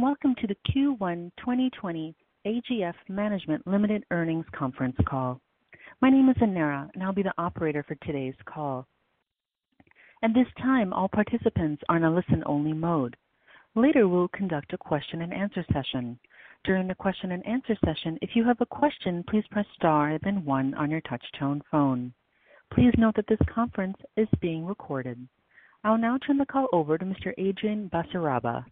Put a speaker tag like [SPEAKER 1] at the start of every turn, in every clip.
[SPEAKER 1] and welcome to the Q1 2020 AGF Management Limited Earnings Conference Call. My name is Anera, and I'll be the operator for today's call. At this time, all participants are in a listen-only mode. Later, we'll conduct a question-and-answer session. During the question-and-answer session, if you have a question, please press star then one on your touch-tone phone. Please note that this conference is being recorded. I'll now turn the call over to Mr. Adrian Basaraba.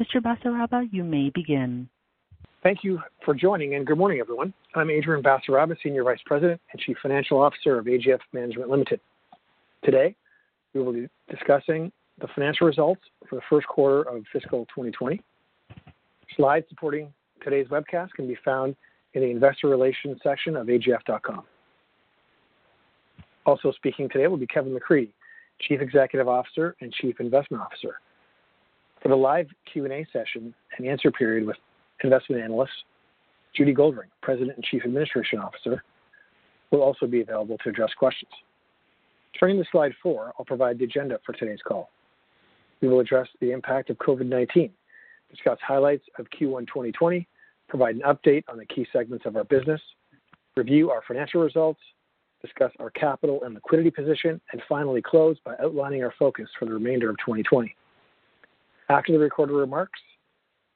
[SPEAKER 1] Mr. Basaraba, you may begin.
[SPEAKER 2] Thank you for joining, and good morning, everyone. I'm Adrian Basaraba, Senior Vice President and Chief Financial Officer of AGF Management Limited. Today, we will be discussing the financial results for the first quarter of fiscal 2020. Slides supporting today's webcast can be found in the investor relations section of agf.com. Also speaking today will be Kevin McCreadie, Chief Executive Officer and Chief Investment Officer. For the live Q&A session and answer period with investment analysts, Judy Goldring, President and Chief Administration Officer, will also be available to address questions. Turning to slide four, I'll provide the agenda for today's call. We will address the impact of COVID-19, discuss highlights of Q1 2020, provide an update on the key segments of our business, review our financial results, discuss our capital and liquidity position, and finally close by outlining our focus for the remainder of 2020. After the recorded remarks,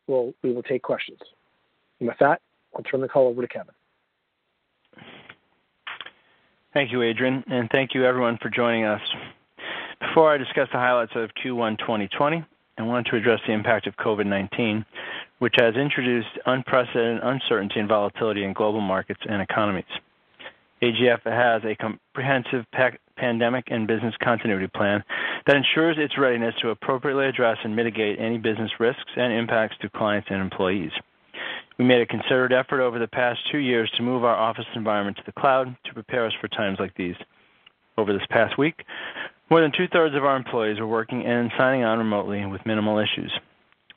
[SPEAKER 2] we'll, we will take questions. And with that, I'll turn the call over to Kevin.
[SPEAKER 3] Thank you, Adrian, and thank you everyone for joining us. Before I discuss the highlights of Q1 2020, I want to address the impact of COVID-19, which has introduced unprecedented uncertainty and volatility in global markets and economies. AGF has a comprehensive pandemic and business continuity plan that ensures its readiness to appropriately address and mitigate any business risks and impacts to clients and employees. We made a concerted effort over the past two years to move our office environment to the cloud to prepare us for times like these. Over this past week, more than two-thirds of our employees were working and signing on remotely with minimal issues.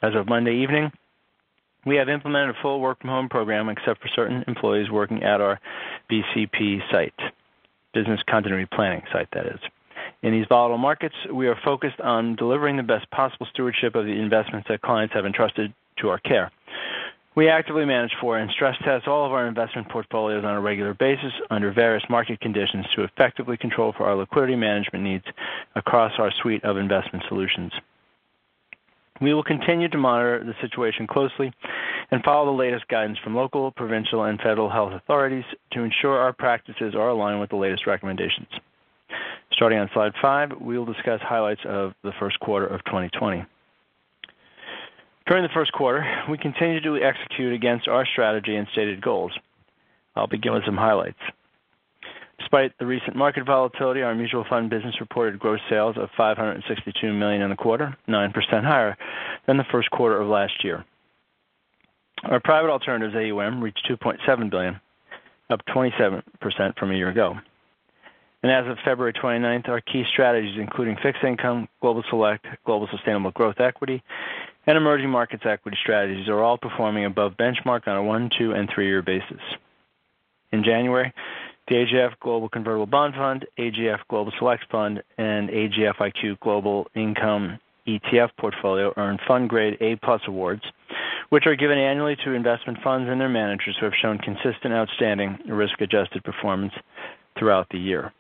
[SPEAKER 3] As of Monday evening, we have implemented a full work from home program except for certain employees working at our BCP site, business continuity planning site, that is. In these volatile markets, we are focused on delivering the best possible stewardship of the investments that clients have entrusted to our care. We actively manage for and stress test all of our investment portfolios on a regular basis under various market conditions to effectively control for our liquidity management needs across our suite of investment solutions. We will continue to monitor the situation closely and follow the latest guidance from local, provincial, and federal health authorities to ensure our practices are aligned with the latest recommendations. Starting on slide five, we will discuss highlights of the first quarter of 2020. During the first quarter, we continued to execute against our strategy and stated goals. I'll begin with some highlights. Despite the recent market volatility, our mutual fund business reported gross sales of 562 million in the quarter, 9% higher than the first quarter of last year. Our private alternatives AUM reached 2.7 billion, up 27% from a year ago. And as of February 29th, our key strategies, including fixed income, global select, global sustainable growth equity, and emerging markets equity strategies, are all performing above benchmark on a one, two, and three-year basis. In January, the AGF Global Convertible Bond Fund, AGF Global Select Fund, and AGF IQ Global Income ETF portfolio earned Fund Grade A+ awards, which are given annually to investment funds and their managers who have shown consistent, outstanding risk-adjusted performance throughout the year.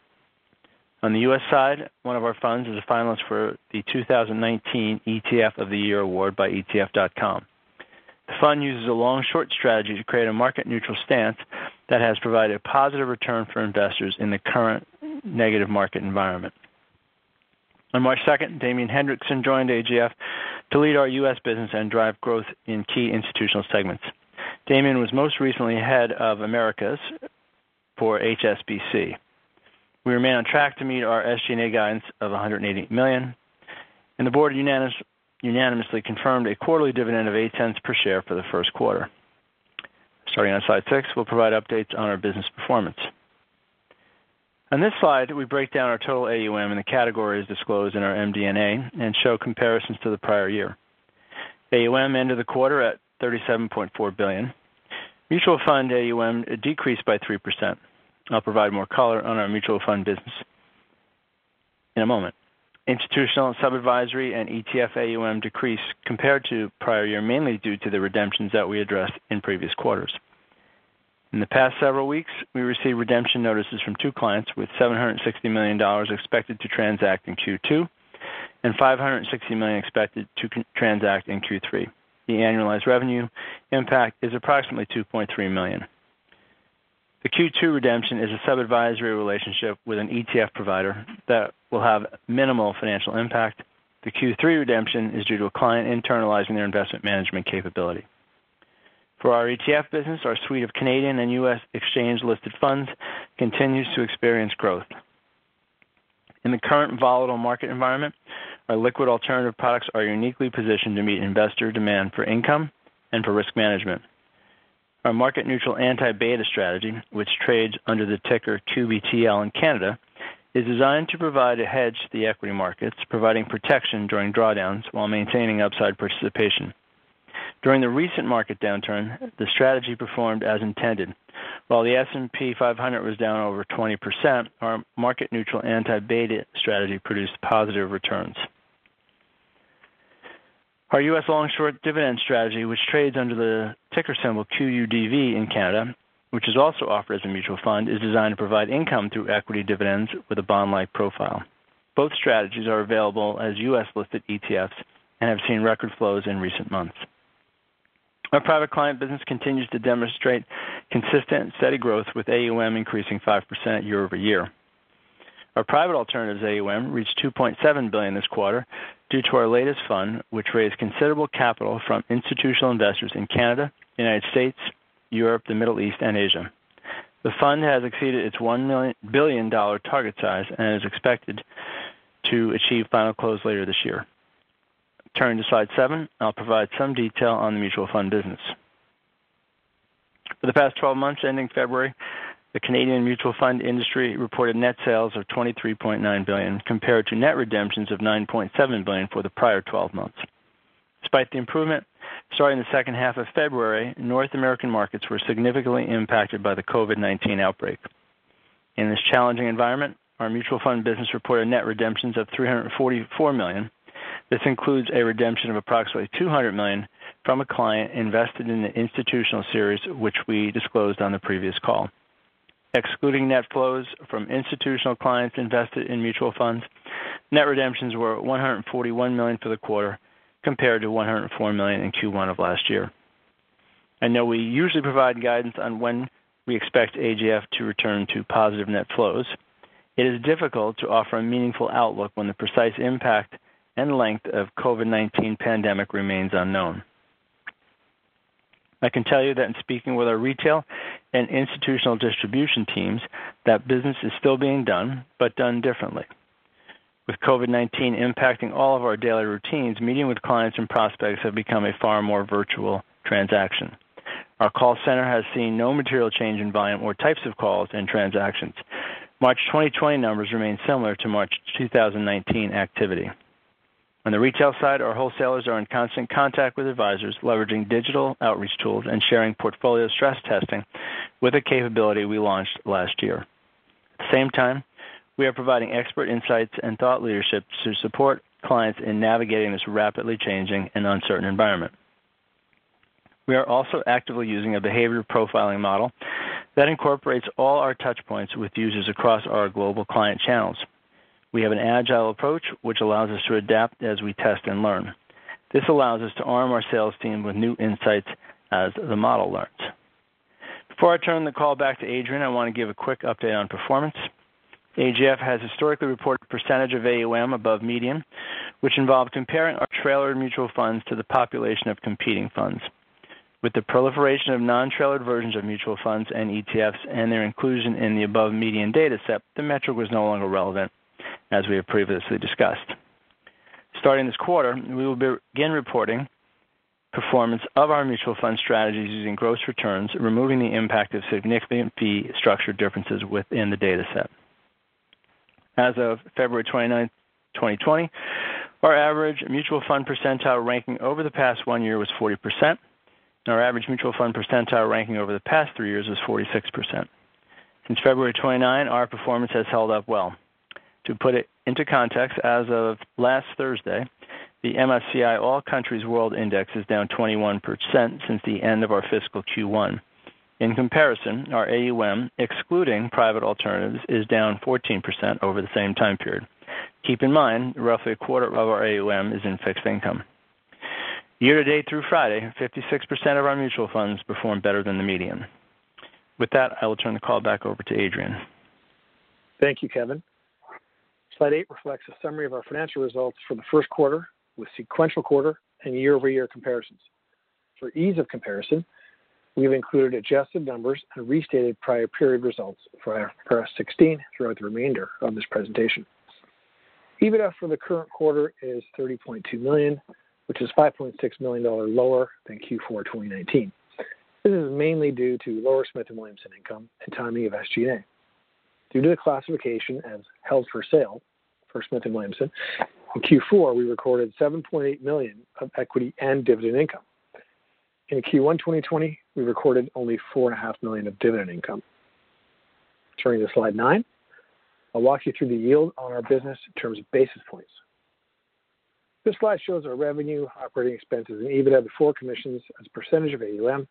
[SPEAKER 3] On the U.S. side, one of our funds is a finalist for the 2019 ETF of the Year award by ETF.com. The fund uses a long-short strategy to create a market-neutral stance that has provided a positive return for investors in the current negative market environment. On March 2nd, Damien Hendrickson joined AGF to lead our U.S. business and drive growth in key institutional segments. Damien was most recently head of Americas for HSBC. We remain on track to meet our SG&A guidance of 180 million, and the board unanimous, unanimously confirmed a quarterly dividend of 8 cents per share for the first quarter. Starting on slide six, we'll provide updates on our business performance. On this slide, we break down our total AUM in the categories disclosed in our MD&A and show comparisons to the prior year. AUM ended the quarter at 37.4 billion. Mutual fund AUM decreased by 3%. I'll provide more color on our mutual fund business in a moment. Institutional, and sub-advisory, and ETF AUM decreased compared to prior year, mainly due to the redemptions that we addressed in previous quarters. In the past several weeks, we received redemption notices from two clients with $760 million expected to transact in Q2 and 560 million expected to transact in Q3. The annualized revenue impact is approximately $2.3 million. The Q2 redemption is a sub-advisory relationship with an ETF provider that will have minimal financial impact. The Q3 redemption is due to a client internalizing their investment management capability. For our ETF business, our suite of Canadian and U.S. exchange-listed funds continues to experience growth. In the current volatile market environment, our liquid alternative products are uniquely positioned to meet investor demand for income and for risk management. Our market-neutral anti-beta strategy, which trades under the ticker QBTL in Canada, is designed to provide a hedge to the equity markets, providing protection during drawdowns while maintaining upside participation. During the recent market downturn, the strategy performed as intended. While the S&P 500 was down over 20%, our market-neutral anti-beta strategy produced positive returns. Our U.S. long-short dividend strategy, which trades under the ticker symbol QUDV in Canada, which is also offered as a mutual fund, is designed to provide income through equity dividends with a bond-like profile. Both strategies are available as U.S.-listed ETFs and have seen record flows in recent months. Our private client business continues to demonstrate consistent, steady growth, with AUM increasing 5% year-over-year. Our private alternatives AUM reached 2.7 billion this quarter due to our latest fund, which raised considerable capital from institutional investors in Canada, United States, Europe, the Middle East, and Asia. The fund has exceeded its $1 billion target size and is expected to achieve final close later this year. Turning to slide seven, I'll provide some detail on the mutual fund business. For the past 12 months, ending February, the Canadian mutual fund industry reported net sales of 23.9 billion, compared to net redemptions of 9.7 billion for the prior 12 months. Despite the improvement, starting the second half of February, North American markets were significantly impacted by the COVID-19 outbreak. In this challenging environment, our mutual fund business reported net redemptions of 344 million, this includes a redemption of approximately 200 million from a client invested in the institutional series, which we disclosed on the previous call. Excluding net flows from institutional clients invested in mutual funds, net redemptions were 141 million for the quarter, compared to 104 million in Q1 of last year. I know we usually provide guidance on when we expect AGF to return to positive net flows. It is difficult to offer a meaningful outlook when the precise impact and length of COVID-19 pandemic remains unknown. I can tell you that in speaking with our retail and institutional distribution teams, that business is still being done, but done differently. With COVID-19 impacting all of our daily routines, meeting with clients and prospects have become a far more virtual transaction. Our call center has seen no material change in volume or types of calls and transactions. March 2020 numbers remain similar to March 2019 activity. On the retail side, our wholesalers are in constant contact with advisors, leveraging digital outreach tools and sharing portfolio stress testing with a capability we launched last year. At the same time, we are providing expert insights and thought leadership to support clients in navigating this rapidly changing and uncertain environment. We are also actively using a behavior profiling model that incorporates all our touch points with users across our global client channels. We have an agile approach, which allows us to adapt as we test and learn. This allows us to arm our sales team with new insights as the model learns. Before I turn the call back to Adrian, I want to give a quick update on performance. AGF has historically reported percentage of AUM above median, which involved comparing our trailered mutual funds to the population of competing funds. With the proliferation of non-trailered versions of mutual funds and ETFs and their inclusion in the above median data set, the metric was no longer relevant as we have previously discussed. Starting this quarter, we will begin reporting performance of our mutual fund strategies using gross returns, removing the impact of significant fee structure differences within the data set. As of February 29, 2020, our average mutual fund percentile ranking over the past one year was 40%, and our average mutual fund percentile ranking over the past three years was 46%. Since February 29, our performance has held up well. To put it into context, as of last Thursday, the MSCI All Countries World Index is down 21% since the end of our fiscal Q1. In comparison, our AUM, excluding private alternatives, is down 14% over the same time period. Keep in mind, roughly a quarter of our AUM is in fixed income. Year to date through Friday, 56% of our mutual funds performed better than the median. With that, I will turn the call back over to Adrian.
[SPEAKER 2] Thank you, Kevin. Slide eight reflects a summary of our financial results for the first quarter with sequential quarter and year-over-year comparisons. For ease of comparison, we've included adjusted numbers and restated prior period results for IFRS 16 throughout the remainder of this presentation. EBITDA for the current quarter is 30.2 million, which is 5.6 million dollars lower than Q4 2019. This is mainly due to lower Smith & Williamson income and timing of SG&A. Due to the classification as held for sale for Smith & Williamson, in Q4, we recorded 7.8 million of equity and dividend income. In Q1 2020, we recorded only 4.5 million of dividend income. Turning to slide nine, I'll walk you through the yield on our business in terms of basis points. This slide shows our revenue, operating expenses, and EBITDA before commissions as a percentage of AUM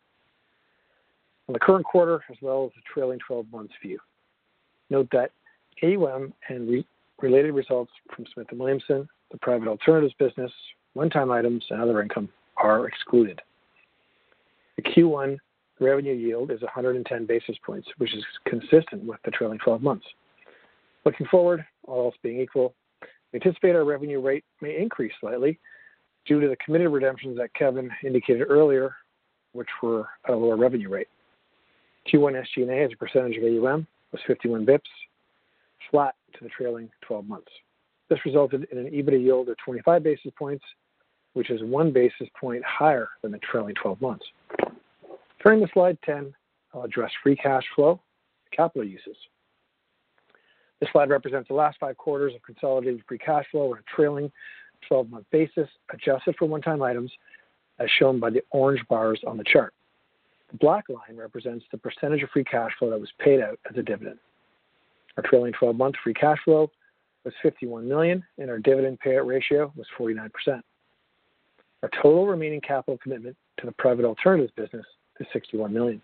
[SPEAKER 2] on the current quarter as well as the trailing 12 months view. Note that AUM and related results from Smith & Williamson, the private alternatives business, one-time items, and other income are excluded. The Q1 revenue yield is 110 basis points, which is consistent with the trailing 12 months. Looking forward, all else being equal, we anticipate our revenue rate may increase slightly due to the committed redemptions that Kevin indicated earlier, which were at a lower revenue rate. Q1 SG&A as a percentage of AUM was 51 basis points, flat to the trailing 12 months. This resulted in an EBITDA yield of 25 basis points, which is one basis point higher than the trailing 12 months. Turning to slide 10, I'll address free cash flow capital uses. This slide represents the last five quarters of consolidated free cash flow on a trailing 12-month basis, adjusted for one-time items, as shown by the orange bars on the chart. The black line represents the percentage of free cash flow that was paid out as a dividend. Our trailing 12-month free cash flow was 51 million, and our dividend payout ratio was 49%. Our total remaining capital commitment to the private alternatives business is 61 million.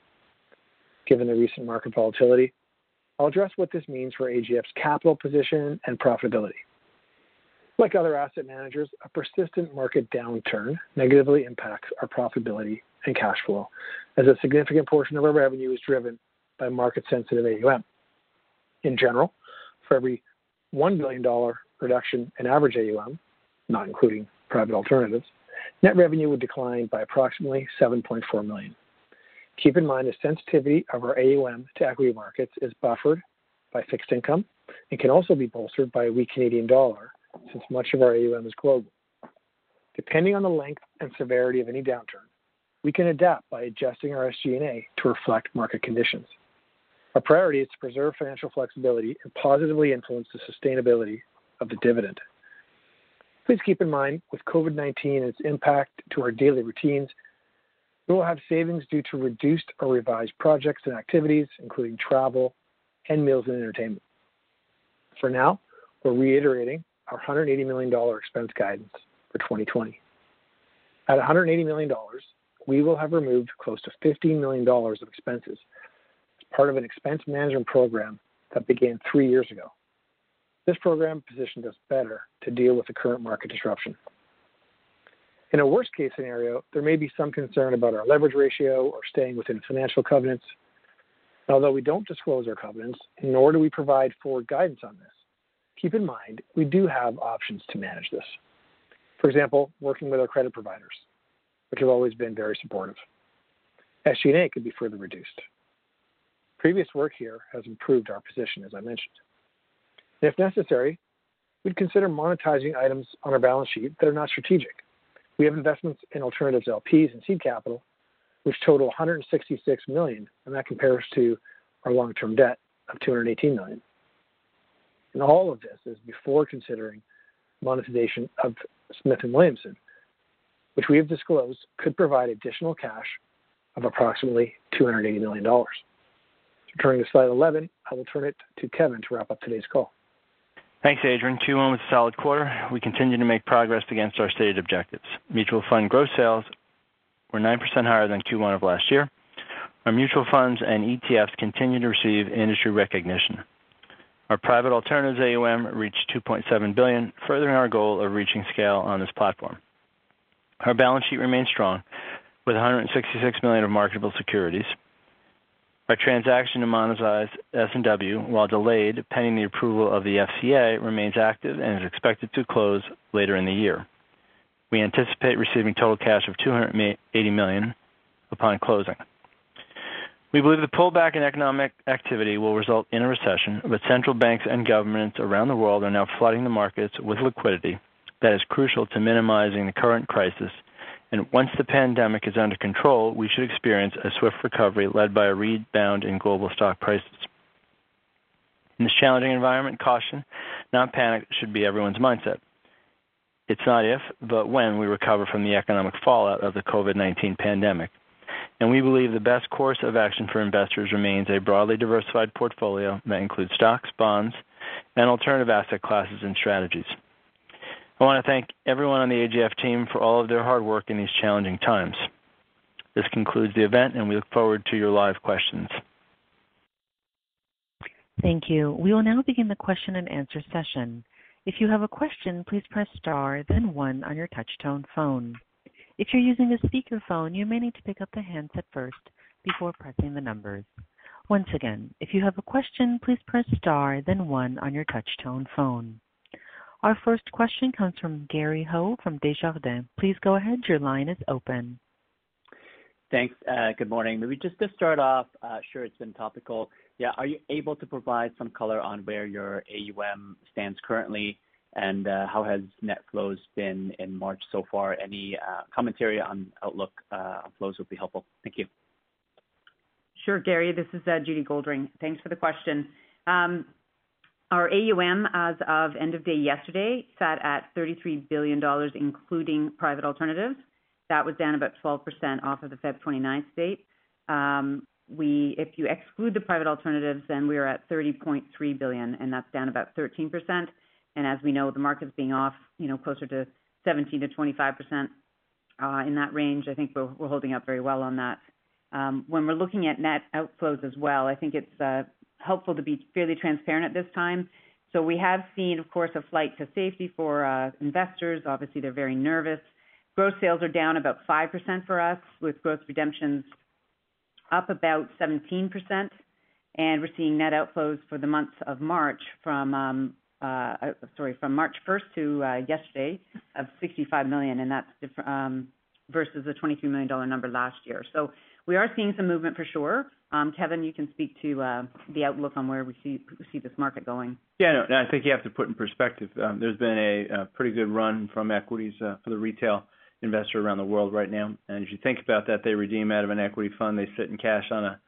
[SPEAKER 2] Given the recent market volatility, I'll address what this means for AGF's capital position and profitability. Like other asset managers, a persistent market downturn negatively impacts our profitability and cash flow, as a significant portion of our revenue is driven by market-sensitive AUM. In general, for every 1 billion dollar reduction in average AUM, not including private alternatives, net revenue would decline by approximately 7.4 million. Keep in mind the sensitivity of our AUM to equity markets is buffered by fixed income and can also be bolstered by a weak Canadian dollar, since much of our AUM is global. Depending on the length and severity of any downturn, we can adapt by adjusting our SG&A to reflect market conditions. Our priority is to preserve financial flexibility and positively influence the sustainability of the dividend. Please keep in mind, with COVID-19 and its impact to our daily routines, we will have savings due to reduced or revised projects and activities, including travel and meals and entertainment. For now, we're reiterating our 180 million dollar expense guidance for 2020. At 180 million dollars, we will have removed close to 15 million dollars of expenses as part of an expense management program that began three years ago. This program positioned us better to deal with the current market disruption. In a worst-case scenario, there may be some concern about our leverage ratio or staying within financial covenants. Although we don't disclose our covenants, nor do we provide forward guidance on this, keep in mind we do have options to manage this. For example, working with our credit providers, which have always been very supportive. SG&A could be further reduced. Previous work here has improved our position, as I mentioned. If necessary, we'd consider monetizing items on our balance sheet that are not strategic. We have investments in alternatives LPs and seed capital, which total 166 million, and that compares to our long-term debt of 218 million. And all of this is before considering monetization of Smith & Williamson, which we have disclosed could provide additional cash of approximately 280 million dollars. Turning to slide 11, I will turn it to Kevin to wrap up today's call.
[SPEAKER 3] Thanks, Adrian. Q1 was a solid quarter. We continue to make progress against our stated objectives. Mutual fund gross sales were 9% higher than Q1 of last year. Our mutual funds and ETFs continue to receive industry recognition. Our private alternatives AUM reached 2.7 billion, furthering our goal of reaching scale on this platform. Our balance sheet remains strong, with 166 million of marketable securities. Our transaction to monetize S&W, while delayed pending the approval of the FCA, remains active and is expected to close later in the year. We anticipate receiving total cash of 280 million upon closing. We believe the pullback in economic activity will result in a recession, but central banks and governments around the world are now flooding the markets with liquidity that is crucial to minimizing the current crisis and once the pandemic is under control, we should experience a swift recovery led by a rebound in global stock prices. In this challenging environment, caution, not panic, should be everyone's mindset. It's not if, but when we recover from the economic fallout of the COVID-19 pandemic. And we believe the best course of action for investors remains a broadly diversified portfolio that includes stocks, bonds, and alternative asset classes and strategies. I want to thank everyone on the AGF team for all of their hard work in these challenging times. This concludes the event, and we look forward to your live questions.
[SPEAKER 1] Thank you. We will now begin the question and answer session. If you have a question, please press star, then one on your touch-tone phone. If you're using a speakerphone, you may need to pick up the handset first before pressing the numbers. Once again, if you have a question, please press star, then one on your touch-tone phone. Our first question comes from Gary Ho from Desjardins. Please go ahead. Your line is open.
[SPEAKER 4] Thanks. Uh, good morning. Maybe just to start off, uh, sure, it's been topical. Yeah, are you able to provide some color on where your AUM stands currently, and uh, how has net flows been in March so far? Any commentary on outlook on flows would be helpful. Thank you.
[SPEAKER 5] Sure, Gary. This is Judy Goldring. Thanks for the question. Um, our AUM as of end of day yesterday sat at 33 billion dollars, including private alternatives. That was down about 12% off of the Feb 29th date. Um, we, if you exclude the private alternatives, then we are at 30.3 billion, and that's down about 13%. And as we know, the market's being off, you know, closer to 17 to 25 percent uh, in that range. I think we're, holding up very well on that. Um, when we're looking at net outflows as well, I think it's uh, helpful to be fairly transparent at this time. So we have seen, of course, a flight to safety for uh, investors. Obviously, they're very nervous. Gross sales are down about 5% for us, with gross redemptions up about 17%. And we're seeing net outflows for the month of March from, um, sorry, from March 1st to uh, yesterday of 65 million, and that's um, versus the 23 million dollar number last year. So we are seeing some movement for sure. Um, Kevin, you can speak to uh, the outlook on where we see see this market going.
[SPEAKER 3] Yeah, no, I think you have to put in perspective. Um, there's been a, pretty good run from equities uh, for the retail investor around the world right now. And if you think about that, they redeem out of an equity fund, they sit in cash on a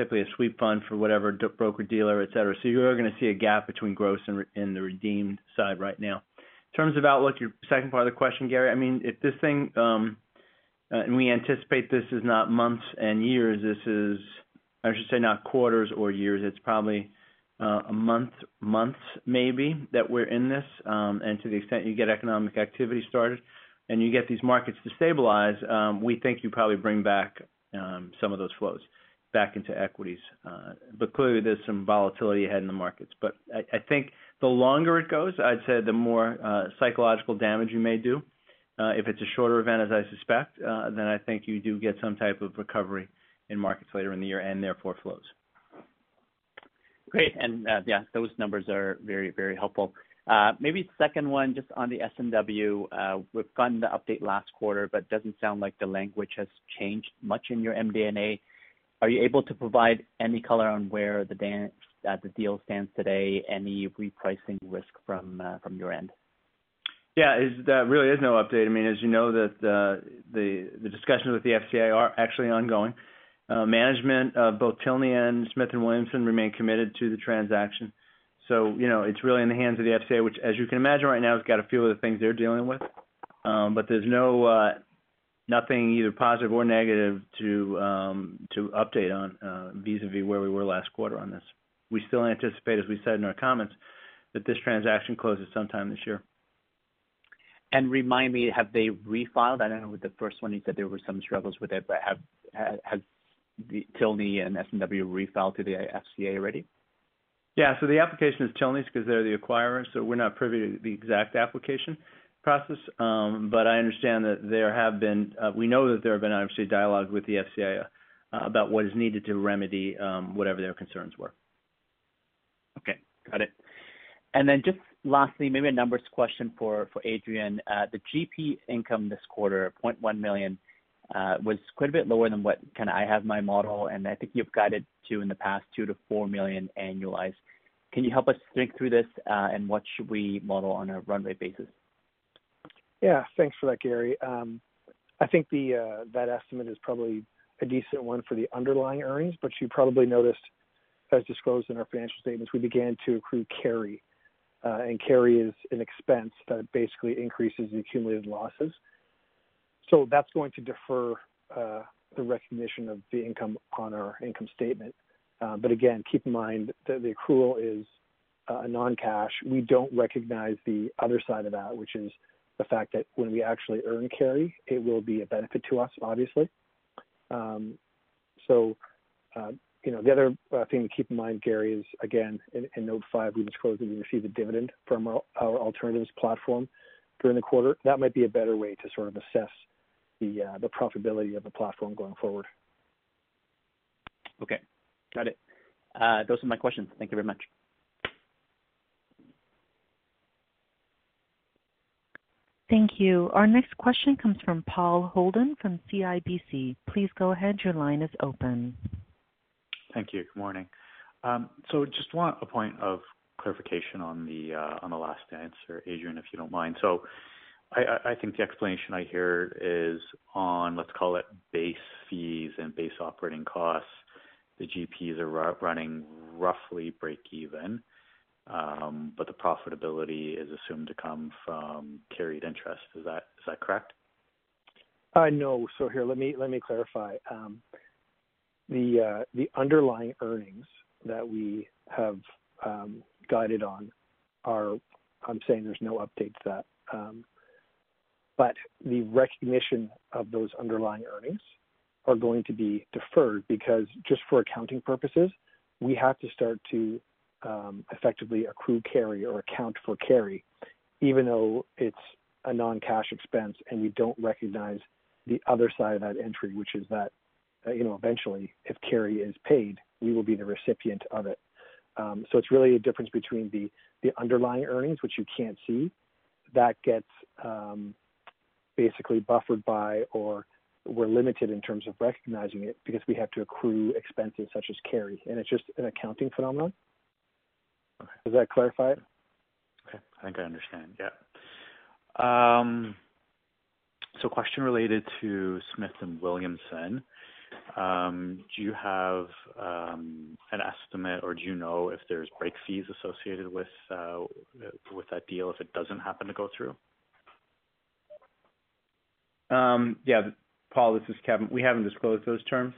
[SPEAKER 3] typically a sweep fund for whatever broker dealer, et cetera. So you are going to see a gap between gross and, the redeemed side right now. In terms of outlook, your second part of the question, Gary, I mean, if this thing, um, uh, and we anticipate this is not months and years, this is I should say not quarters or years. It's probably uh, a month, months maybe that we're in this. Um, and to the extent you get economic activity started and you get these markets to stabilize, um, we think you probably bring back um, some of those flows back into equities. Uh, but clearly there's some volatility ahead in the markets. But I, I think the longer it goes, I'd say the more uh, psychological damage you may do. Uh, if it's a shorter event, as I suspect, uh, then I think you do get some type of recovery in markets later in the year and therefore flows.
[SPEAKER 4] Great. and uh, Yeah, those numbers are very, very helpful. Uh, maybe second one, just on the S&W. We've gotten the update last quarter, but doesn't sound like the language has changed much in your MD&A. Are you able to provide any color on where the uh, the deal stands today, any repricing risk from uh, your end?
[SPEAKER 3] Yeah, there really is no update. I mean, as you know, that uh, the discussions with the FCA are actually ongoing. Management of both Tilney and Smith & Williamson remain committed to the transaction. So, you know, it's really in the hands of the FCA, which as you can imagine right now, has got a few of the things they're dealing with. Um but there's nothing either positive or negative to um to update on vis-à-vis where we were last quarter on this. We still anticipate, as we said in our comments, that this transaction closes sometime this year.
[SPEAKER 4] And remind me, have they refiled? I don't know with the first one you said there were some struggles with it, but have has Tilney and S&W refiled to the FCA already?
[SPEAKER 3] Yeah. So the application is Tilney's because they're the acquirer, so we're not privy to the exact application process. Um, but I understand that there have been, uh, we know that there have been obviously dialogue with the FCA uh, about what is needed to remedy um, whatever their concerns were.
[SPEAKER 4] Okay. Got it. And then just lastly, maybe a numbers question for Adrian. Uh, the GP income this quarter, 0.1 million, was quite a bit lower than what kinda I have my model, and I think you've guided to in the past 2 million-4 million annualized. Can you help us think through this, and what should we model on a run rate basis?
[SPEAKER 2] Yeah. Thanks for that, Gary. I think that estimate is probably a decent one for the underlying earnings, but you probably noticed, as disclosed in our financial statements, we began to accrue carry. Uh and carry is an expense that basically increases the accumulated losses. So that's going to defer the recognition of the income on our income statement. Um but again, keep in mind that the accrual is a non-cash. We don't recognize the other side of that, which is the fact that when we actually earn carry, it will be a benefit to us, obviously. Um, so, uh, you know, the other uh, thing to keep in mind, Gary, is again, in note five, we disclosed that we received a dividend from our alternatives platform during the quarter. That might be a better way to sort of assess the uh, profitability of the platform going forward.
[SPEAKER 4] Okay. Got it. Those are my questions. Thank you very much.
[SPEAKER 1] Thank you. Our next question comes from Paul Holden from CIBC. Please go ahead. Your line is open.
[SPEAKER 6] Thank you. Good morning. Um so just want a point of clarification on the uh on the last answer, Adrian, if you don't mind. So I think the explanation I hear is on, let's call it base fees and base operating costs. The GPs are running roughly break even, but the profitability is assumed to come from carried interest. Is that is that correct?
[SPEAKER 2] No. So here, let me let me clarify. Um the uh the underlying earnings that we have guided on are. I'm saying there's no update to that. Um but the recognition of those underlying earnings are going to be deferred because just for accounting purposes, we have to start to Um, effectively accrue carry or account for carry, even though it's a non-cash expense, and we don't recognize the other side of that entry, which is that, uh, you know, eventually, if carry is paid, we will be the recipient of it. Um, so it's really a difference between the the underlying earnings, which you can't see, that gets um, basically buffered by or we're limited in terms of recognizing it because we have to accrue expenses such as carry, and it's just an accounting phenomenon.
[SPEAKER 6] Okay.
[SPEAKER 2] Does that clarify it?
[SPEAKER 6] Okay. I think I understand. Yeah. Um, so question related to Smith & Williamson. Um, do you have um, an estimate or do you know if there's break fees associated with uh, with that deal if it doesn't happen to go through?
[SPEAKER 3] Um, yeah. Paul, this is Kevin. We haven't disclosed those terms.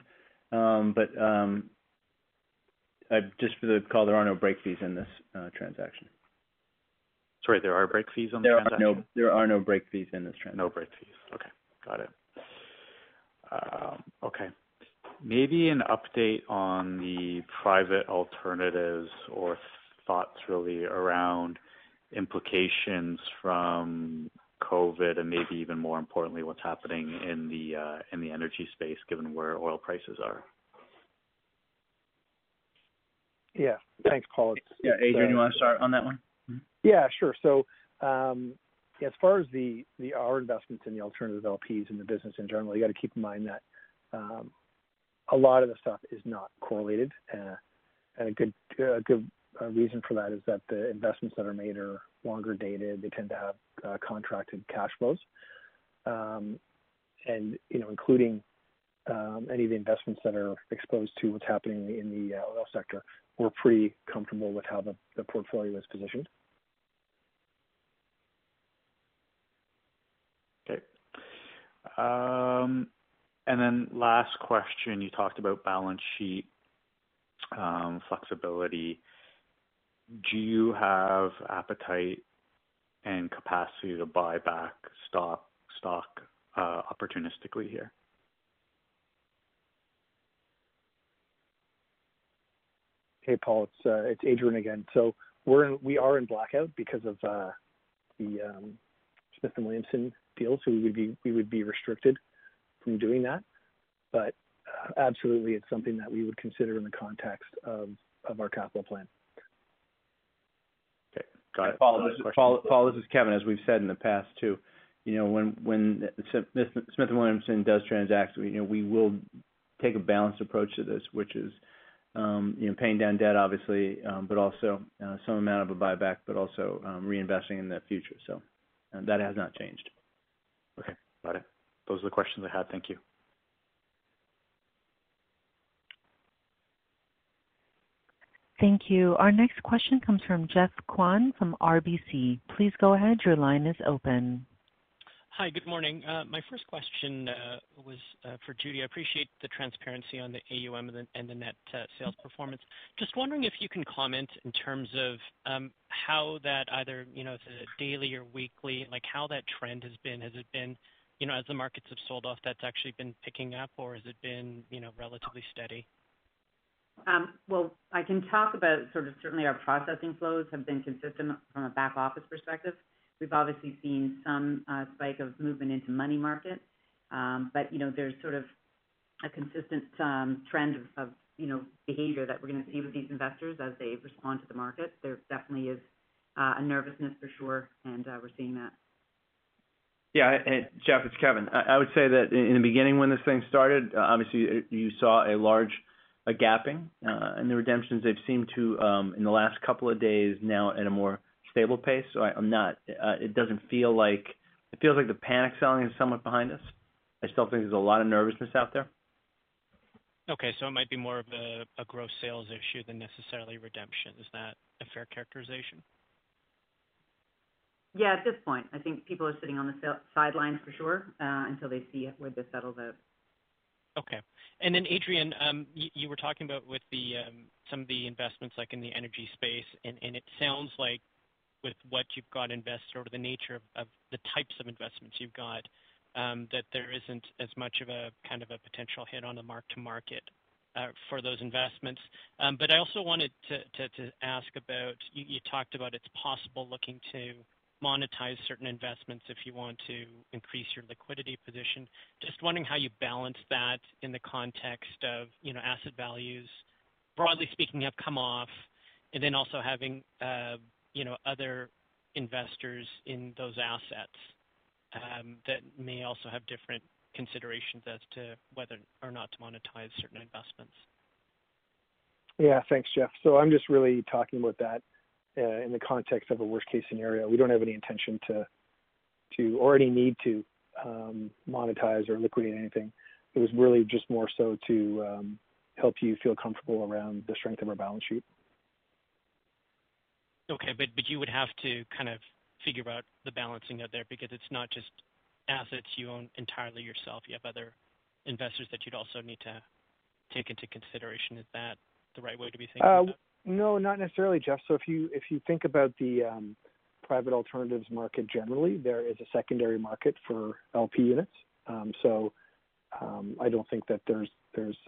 [SPEAKER 3] Uh, just for the call, there are no break fees in this uh, transaction.
[SPEAKER 6] Sorry, there are break fees on the transaction?
[SPEAKER 3] No there are no break fees in this transaction.
[SPEAKER 6] No break fees. Okay. Got it. Um, okay. Maybe an update on the private alternatives or thoughts really around implications from COVID and maybe even more importantly, what's happening in the uh in the energy space, given where oil prices are.
[SPEAKER 2] Yeah. Thanks, Paul.
[SPEAKER 3] Yeah. Adrian, you wanna start on that one?
[SPEAKER 2] Yeah, sure. So, um, as far as the, the our investments in the alternative LPs in the business in general, you got to keep in mind that a lot of the stuff is not correlated. and a good a good uh, reason for that is that the investments that are made are longer dated. They tend to have uh, contracted cash flows, um, and you know, including um, any of the investments that are exposed to what's happening in the uh, oil sector. We're pretty comfortable with how the, portfolio is positioned.
[SPEAKER 6] Okay. Um, and then last question, you talked about balance sheet um, flexibility. Do you have appetite and capacity to buy back stock stock uh, opportunistically here?
[SPEAKER 2] Hey, Paul, it's uh, it's Adrian again. So we're in, we are in blackout because of uh, the um, Smith and Williamson deal, so we would be we would be restricted from doing that. But uh, absolutely, it's something that we would consider in the context of of our capital plan.
[SPEAKER 6] Okay, got it.
[SPEAKER 3] Paul, this is, Paul, Paul, this is Kevin. As we've said in the past too, you know, when when Smith, Smith and Williamson does transact, we you know, we will take a balanced approach to this, which is you know, paying down debt, obviously, um, but also uh, some amount of a buyback, but also um, reinvesting in the future. So uh, that has not changed.
[SPEAKER 6] Okay, got it. Those are the questions I had. Thank you.
[SPEAKER 1] Thank you. Our next question comes from Geoff Kwan from RBC. Please go ahead. Your line is open.
[SPEAKER 7] Hi, good morning. Uh, my first question uh, was uh, for Judy. I appreciate the transparency on the AUM and the net sales performance. Just wondering if you can comment in terms of um, how that either, you know, daily or weekly, like how that trend has been. Has it been, you know, as the markets have sold off, that's actually been picking up, or has it been, you know, relatively steady?
[SPEAKER 5] Um, well, I can talk about sort of certainly our processing flows have been consistent from a back office perspective. We've obviously seen some uh, spike of movement into money market. Um, but, you know, there's sort of a consistent um, trend of, you know, behavior that we're gonna see with these investors as they respond to the market. There definitely is uh, a nervousness for sure, and uh, we're seeing that.
[SPEAKER 3] Yeah. Geoff, it's Kevin. I would say that in the beginning when this thing started, obviously you saw a large gapping, and the redemptions they've seemed to, um, in the last couple of days now at a more stable pace. So I, I'm not. Uh, it doesn't feel like it feels like the panic selling is somewhat behind us. I still think there's a lot of nervousness out there.
[SPEAKER 7] Okay, so it might be more of a, a gross sales issue than necessarily redemption. Is that a fair characterization?
[SPEAKER 5] Yeah, at this point, I think people are sitting on the sidelines for sure uh, until they see where this settles out.
[SPEAKER 7] Okay. And then, Adrian, um, you, you, were talking about with the um, some of the investments like in the energy space, and, and it sounds like with what you've got invested or the nature of, of the types of investments you've got, um, that there isn't as much of a kind of a potential hit on the mark to market uh, for those investments. Um, but I also wanted to, to, to ask about, you, you, talked about it's possible looking to monetize certain investments if you want to increase your liquidity position. Just wondering how you balance that in the context of, you know, asset values, broadly speaking, have come off, and then also having uh, you know, other investors in those assets um, that may also have different considerations as to whether or not to monetize certain investments.
[SPEAKER 2] Yeah, thanks, Geoff. So I'm just really talking about that uh, in the context of a worst case scenario. We don't have any intention to, to or any need to um, monetize or liquidate anything. It was really just more so to um, help you feel comfortable around the strength of our balance sheet.
[SPEAKER 7] Okay. but but You would have to kind of figure out the balancing out there because it's not just assets you own entirely yourself. You have other investors that you'd also need to take into consideration. Is that the right way to be thinking uh, about?
[SPEAKER 2] No, not necessarily, Geoff. So If you if you think about the um, private alternatives market generally, there is a secondary market for LP units. Um, so um, I don't think that there's there's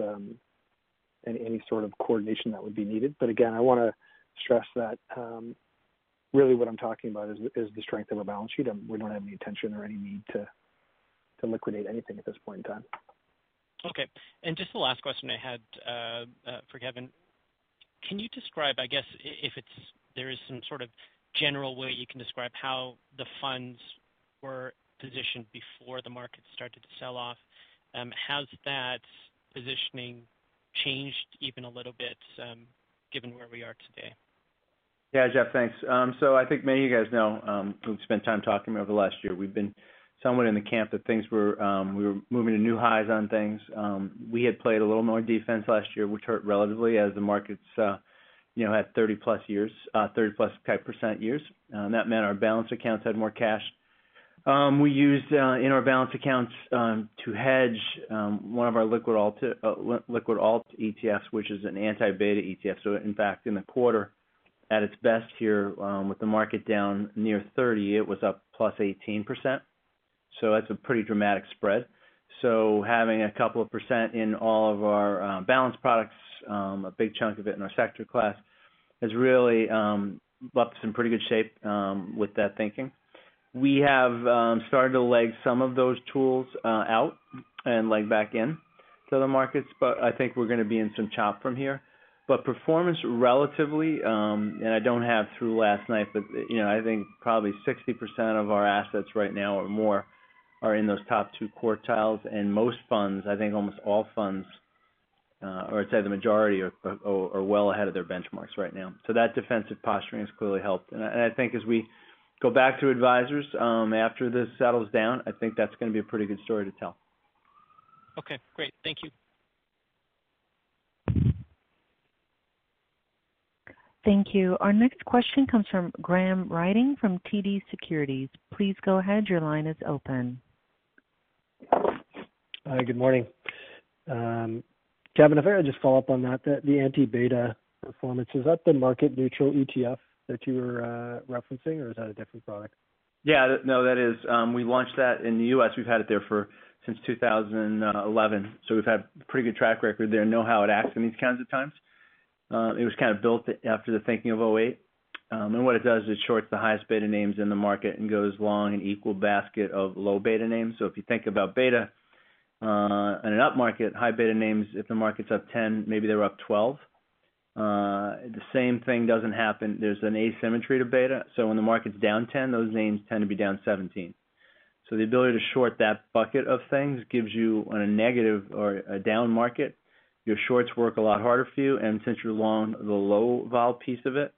[SPEAKER 2] any sort of coordination that would be needed. But Again, I wanna stress that um, really what I'm talking about is, is the strength of our balance sheet. we don't have any intention or any need to to liquidate anything at this point in time.
[SPEAKER 7] Okay. And just the last question I had uh, uh, for Kevin. Can you describe, I guess, if it's there is some sort of general way you can describe how the funds were positioned before the market started to sell off? Um, has that positioning changed even a little bit um, given where we are today?
[SPEAKER 3] Yeah, Geoff, thanks. Um, so I think many of you guys know, um, we've spent time talking over the last year. We've been somewhat in the camp that things were, um, we were moving to new highs on things. We had played a little more defense last year, which hurt relatively as the markets, uh, you know, had 30+ years, uh, 30+ type percent years. That meant our balance accounts had more cash. We used uh, in our balance accounts to hedge one of our liquid alt liquid alt ETFs, which is an anti-beta ETF. So in fact, in the quarter, at its best here, um, with the market down near 30, it was up +18%. So that's a pretty dramatic spread. So having a couple of percent in all of our uh, balance products, um, a big chunk of it in our sector class, has really um, left us in pretty good shape um, with that thinking. We have um, started to leg some of those tools uh, out and leg back in to the markets, but I think we're gonna be in some chop from here. But performance relatively, um, and I don't have through last night, but you know, I think probably 60% of our assets right now or more are in those top two quartiles. And most funds, I think almost all funds, uh, or I'd say the majority are well ahead of their benchmarks right now. So that defensive posturing has clearly helped. And I think as we go back to advisors, um, after this settles down, I think that's gonna be a pretty good story to tell.
[SPEAKER 7] Okay, great. Thank you.
[SPEAKER 1] Thank you. Our next question comes from Graham Ryding from TD Securities. Please go ahead. Your line is open.
[SPEAKER 8] Hi, good morning. Um, Kevin, if I could just follow up on that, the anti-beta performance, is that the market neutral ETF that you were uh, referencing, or is that a different product?
[SPEAKER 3] Yeah. No, that is. Um, we launched that in the U.S. We've had it there for since 2011, uh, so we've had pretty good track record there, know how it acts in these kinds of times. It was kind of built after the thinking of 08. Um, and What it does is it shorts the highest beta names in the market and goes long an equal basket of low beta names. So if you think about beta uh, in an up market, high beta names, if the market's up 10, maybe they're up 12. Uh, The same thing doesn't happen. There's an asymmetry to beta. So when the market's down 10, those names tend to be down 17. So The ability to short that bucket of things gives you on a negative or a down market, your shorts work a lot harder for you. And since you're long the low vol piece of it,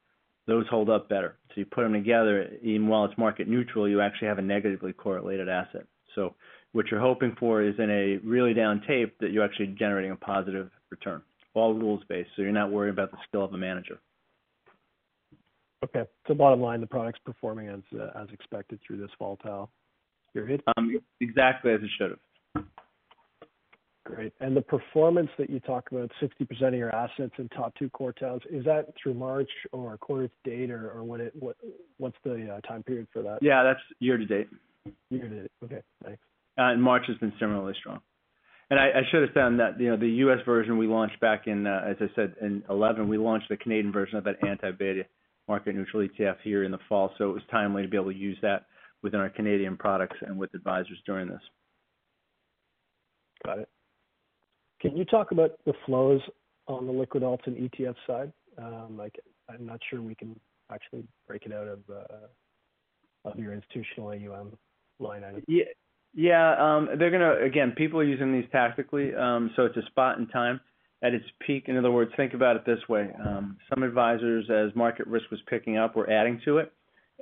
[SPEAKER 3] those hold up better. So you put them together, even while it's market neutral, you actually have a negatively correlated asset. So what you're hoping for is in a really down tape that you're actually generating a positive return, all rules-based, so you're not worried about the skill of a manager.
[SPEAKER 8] Okay. So bottom line, the product's performing as uh, as expected through this volatile period?
[SPEAKER 3] Exactly as it should have.
[SPEAKER 8] Great. And the performance that you talk about, 60% of your assets in top two quartiles, is that through March or quarter to date or what's the uh, time period for that?
[SPEAKER 3] Yeah, that's year to date.
[SPEAKER 8] Year to date. Okay, thanks.
[SPEAKER 3] Uh, and March has been similarly strong. And I should have said that, you know, the U.S. version we launched back in, uh, as I said, in 2011. We launched the Canadian version of that anti-beta market neutral ETF here in the fall. So it was timely to be able to use that within our Canadian products and with advisors during this.
[SPEAKER 8] Got it. Can you talk about the flows on the liquid alts and ETF side? Um, like, I'm not sure we can actually break it out of uh, your institutional AUM line item.
[SPEAKER 3] Yeah. Um, they're gonna again, people are using these tactically, um, so it's a spot in time at its peak. In other words, think about it this way. Some advisors, as market risk was picking up, were adding to it.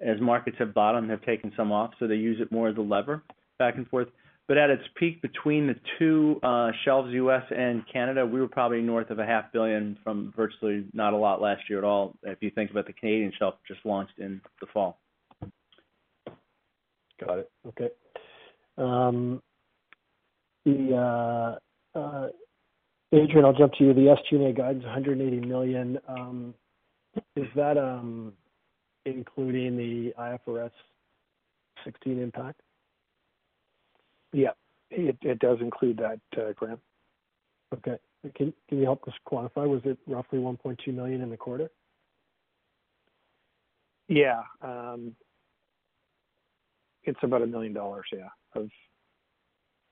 [SPEAKER 3] As markets have bottomed, have taken some off, so they use it more as a lever back and forth. But at its peak between the two uh, shelves, U.S. and Canada, we were probably north of a half billion from virtually not a lot last year at all, if you think about the Canadian shelf just launched in the fall.
[SPEAKER 8] Got it. Okay. Um, the uh, uh, Adrian, I'll jump to you. The SG&A guidance, 180 million, um, is that um, including the IFRS 16 impact?
[SPEAKER 2] Yeah. It it does include that, uh, Graham.
[SPEAKER 8] Okay. Can can you help us quantify? Was it roughly 1.2 million in the quarter?
[SPEAKER 2] Yeah. Um, it's about a 1 million dollars, yeah, of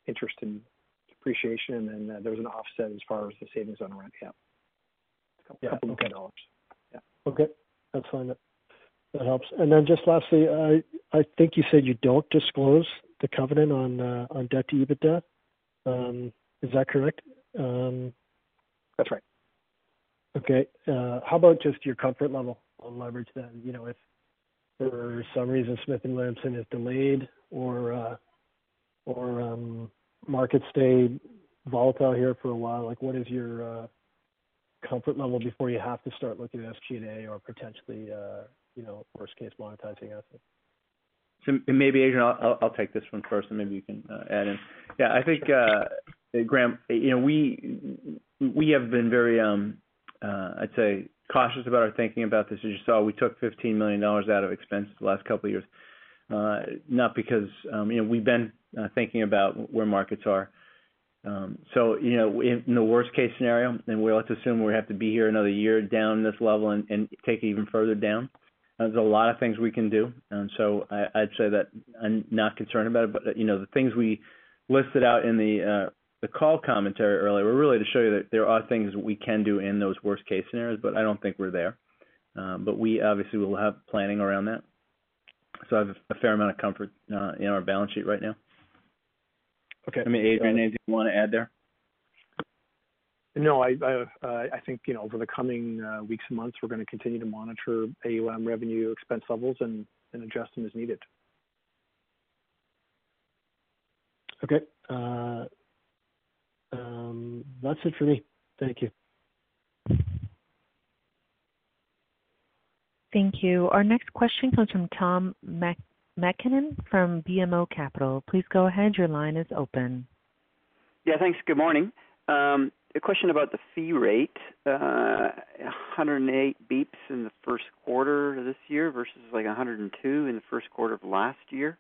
[SPEAKER 2] interest and depreciation, and uh, then there was an offset as far as the savings on rent. Yeah.
[SPEAKER 8] A Yeah. Okay.
[SPEAKER 2] CAD 2 million. Yeah.
[SPEAKER 8] Okay. That's fine. That that helps. And then just lastly, I I think you said you don't disclose the covenant on uh, on debt to EBITDA. Um, is that correct?
[SPEAKER 2] Um, That's right.
[SPEAKER 8] Okay. Uh, how about just your comfort level on leverage then? You know, if for some reason Smith & Williamson is delayed or uh, or um, markets stay volatile here for a while, like, what is your comfort level before you have to start looking at SG&A or potentially, you know, worst case monetizing assets?
[SPEAKER 3] So maybe, Adrian, I'll take this one first, and maybe you can uh, add in. Yeah, I think, uh, uh, Graham, you know, we we have been very, um, I'd say, cautious about our thinking about this. As you saw, we took $15 million out of expenses the last couple of years, not because, um, you know, we've been thinking about where markets are. Um, so, you know, in the worst case scenario, and we like to assume we have to be here another year down this level and take it even further down, there's a lot of things we can do. And so I'd say that I'm not concerned about it, but, you know, the things we listed out in the call commentary earlier were really to show you that there are things we can do in those worst case scenarios, but I don't think we're there. Um, but we obviously will have planning around that. So I have a fair amount of comfort in our balance sheet right now.
[SPEAKER 8] Okay.
[SPEAKER 3] I mean, Adrian, anything you wanna add there?
[SPEAKER 2] No, uh, I think, you know, over the coming uh, weeks and months, we're gonna continue to monitor AUM revenue expense levels and adjust them as needed.
[SPEAKER 8] Okay. Uh, um, that's it for me. Thank you.
[SPEAKER 1] Thank you. Our next question comes from Tom MacKinnon from BMO Capital. Please go ahead. Your line is open.
[SPEAKER 9] Yeah, thanks. Good morning. Um, A question about the fee rate. Uh, 108 beeps in the first quarter of this year versus, like, 102 in the first quarter of last year.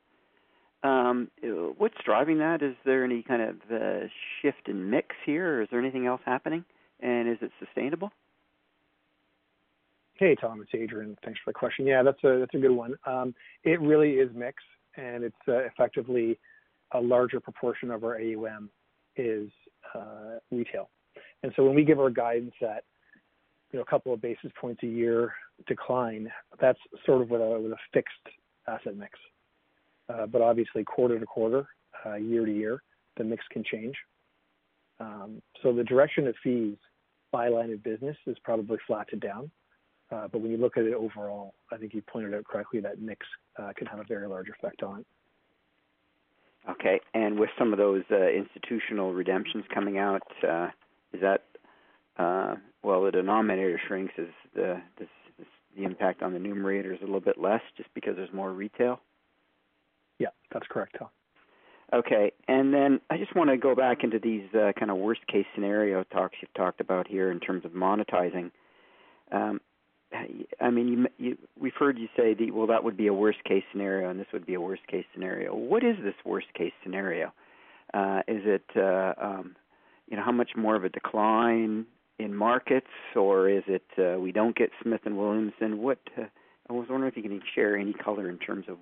[SPEAKER 9] Um, what's driving that? Is there any kind of uh, shift in mix here, or is there anything else happening? And is it sustainable?
[SPEAKER 2] Hey, Tom, it's Adrian. Thanks for the question. Yeah, that's a good one. Um, it really is mix, and it's uh, effectively a larger proportion of our AUM is retail. And so when we give our guidance at, you know, a couple of basis points a year decline, that's sort of with a with a fixed asset mix. Uh, but obviously quarter to quarter, year to year, the mix can change. Um, so the direction of fees by line of business is probably flat to down. Uh, but when you look at it overall, I think you pointed out correctly that mix can have a very large effect on it.
[SPEAKER 9] Okay. And with some of those institutional redemptions coming out, is that uh, well? the denominator shrinks, is the impact on the numerator is a little bit less just because there's more retail?
[SPEAKER 2] Yeah, that's correct, Tom.
[SPEAKER 9] Okay. And then I just wanna go back into these uh, kind of worst case scenario talks you've talked about here in terms of monetizing. Um, I mean, we've heard you say well, that would be a worst case scenario, and this would be a worst case scenario. What is this worst case scenario? Uh, is it, um, you know, how much more of a decline in markets, or is it, uh, we don't get Smith & Williamson? What uh, I was wondering if you can share any color in terms of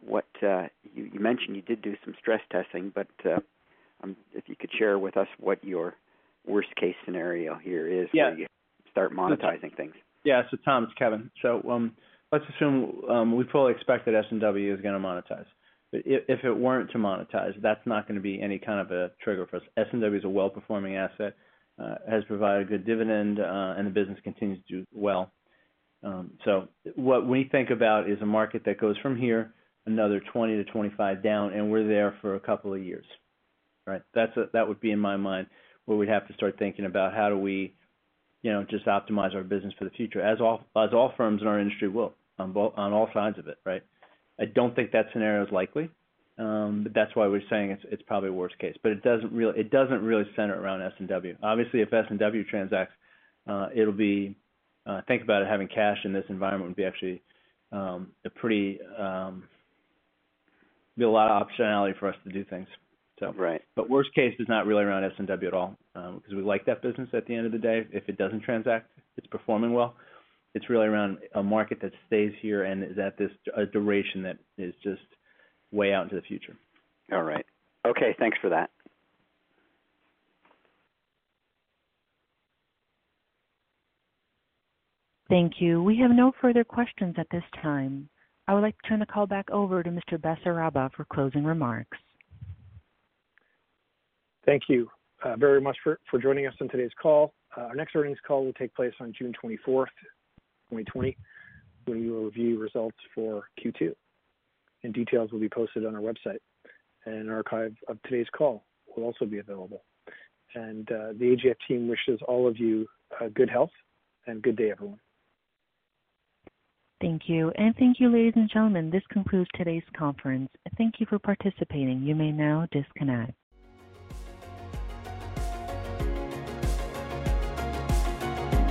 [SPEAKER 9] what uh, you you mentioned you did do some stress testing, but uh, um, if you could share with us what your worst case scenario here is.
[SPEAKER 3] Yeah.
[SPEAKER 9] Where you start monetizing things.
[SPEAKER 3] Yeah. So Tom, it's Kevin. So um, let's assume um, we fully expect that S&W is gonna monetize. If it weren't to monetize, that's not gonna be any kind of a trigger for us. S&W is a well-performing asset, has provided a good dividend, and the business continues to do well. Um so what we think about is a market that goes from here another 20-25 down, and we're there for a couple of years, right? That's that would be in my mind, where we'd have to start thinking about how do we, you know, just optimize our business for the future, as as all firms in our industry will on all sides of it, right? I don't think that scenario is likely, um, but that's why we're saying it's probably worst case. But it doesn't really it doesn't really center around S&W. Obviously, if S&W transacts, uh, it'll be. Uh, think about it, having cash in this environment would be actually um, a pretty um, be a lot of optionality for us to do things.
[SPEAKER 9] So Right.
[SPEAKER 3] But worst case is not really around S&W at all, because we like that business at the end of the day. If it doesn't transact, it's performing well. It's really around a market that stays here and is at this a duration that is just way out into the future.
[SPEAKER 9] All right. Okay, thanks for that.
[SPEAKER 1] Thank you. We have no further questions at this time. I would like to turn the call back over to Mr. Basaraba for closing remarks.
[SPEAKER 2] Thank you very much for joining us on today's call. Uh, our next earnings call will take place on June 24th, 2020, when we will review results for Q2. And details will be posted on our website. And an archive of today's call will also be available. And uh, the AGF team wishes all of you good health and good day, everyone.
[SPEAKER 1] Thank you. And thank you, ladies and gentlemen. This concludes today's conference. Thank you for participating. You may now disconnect.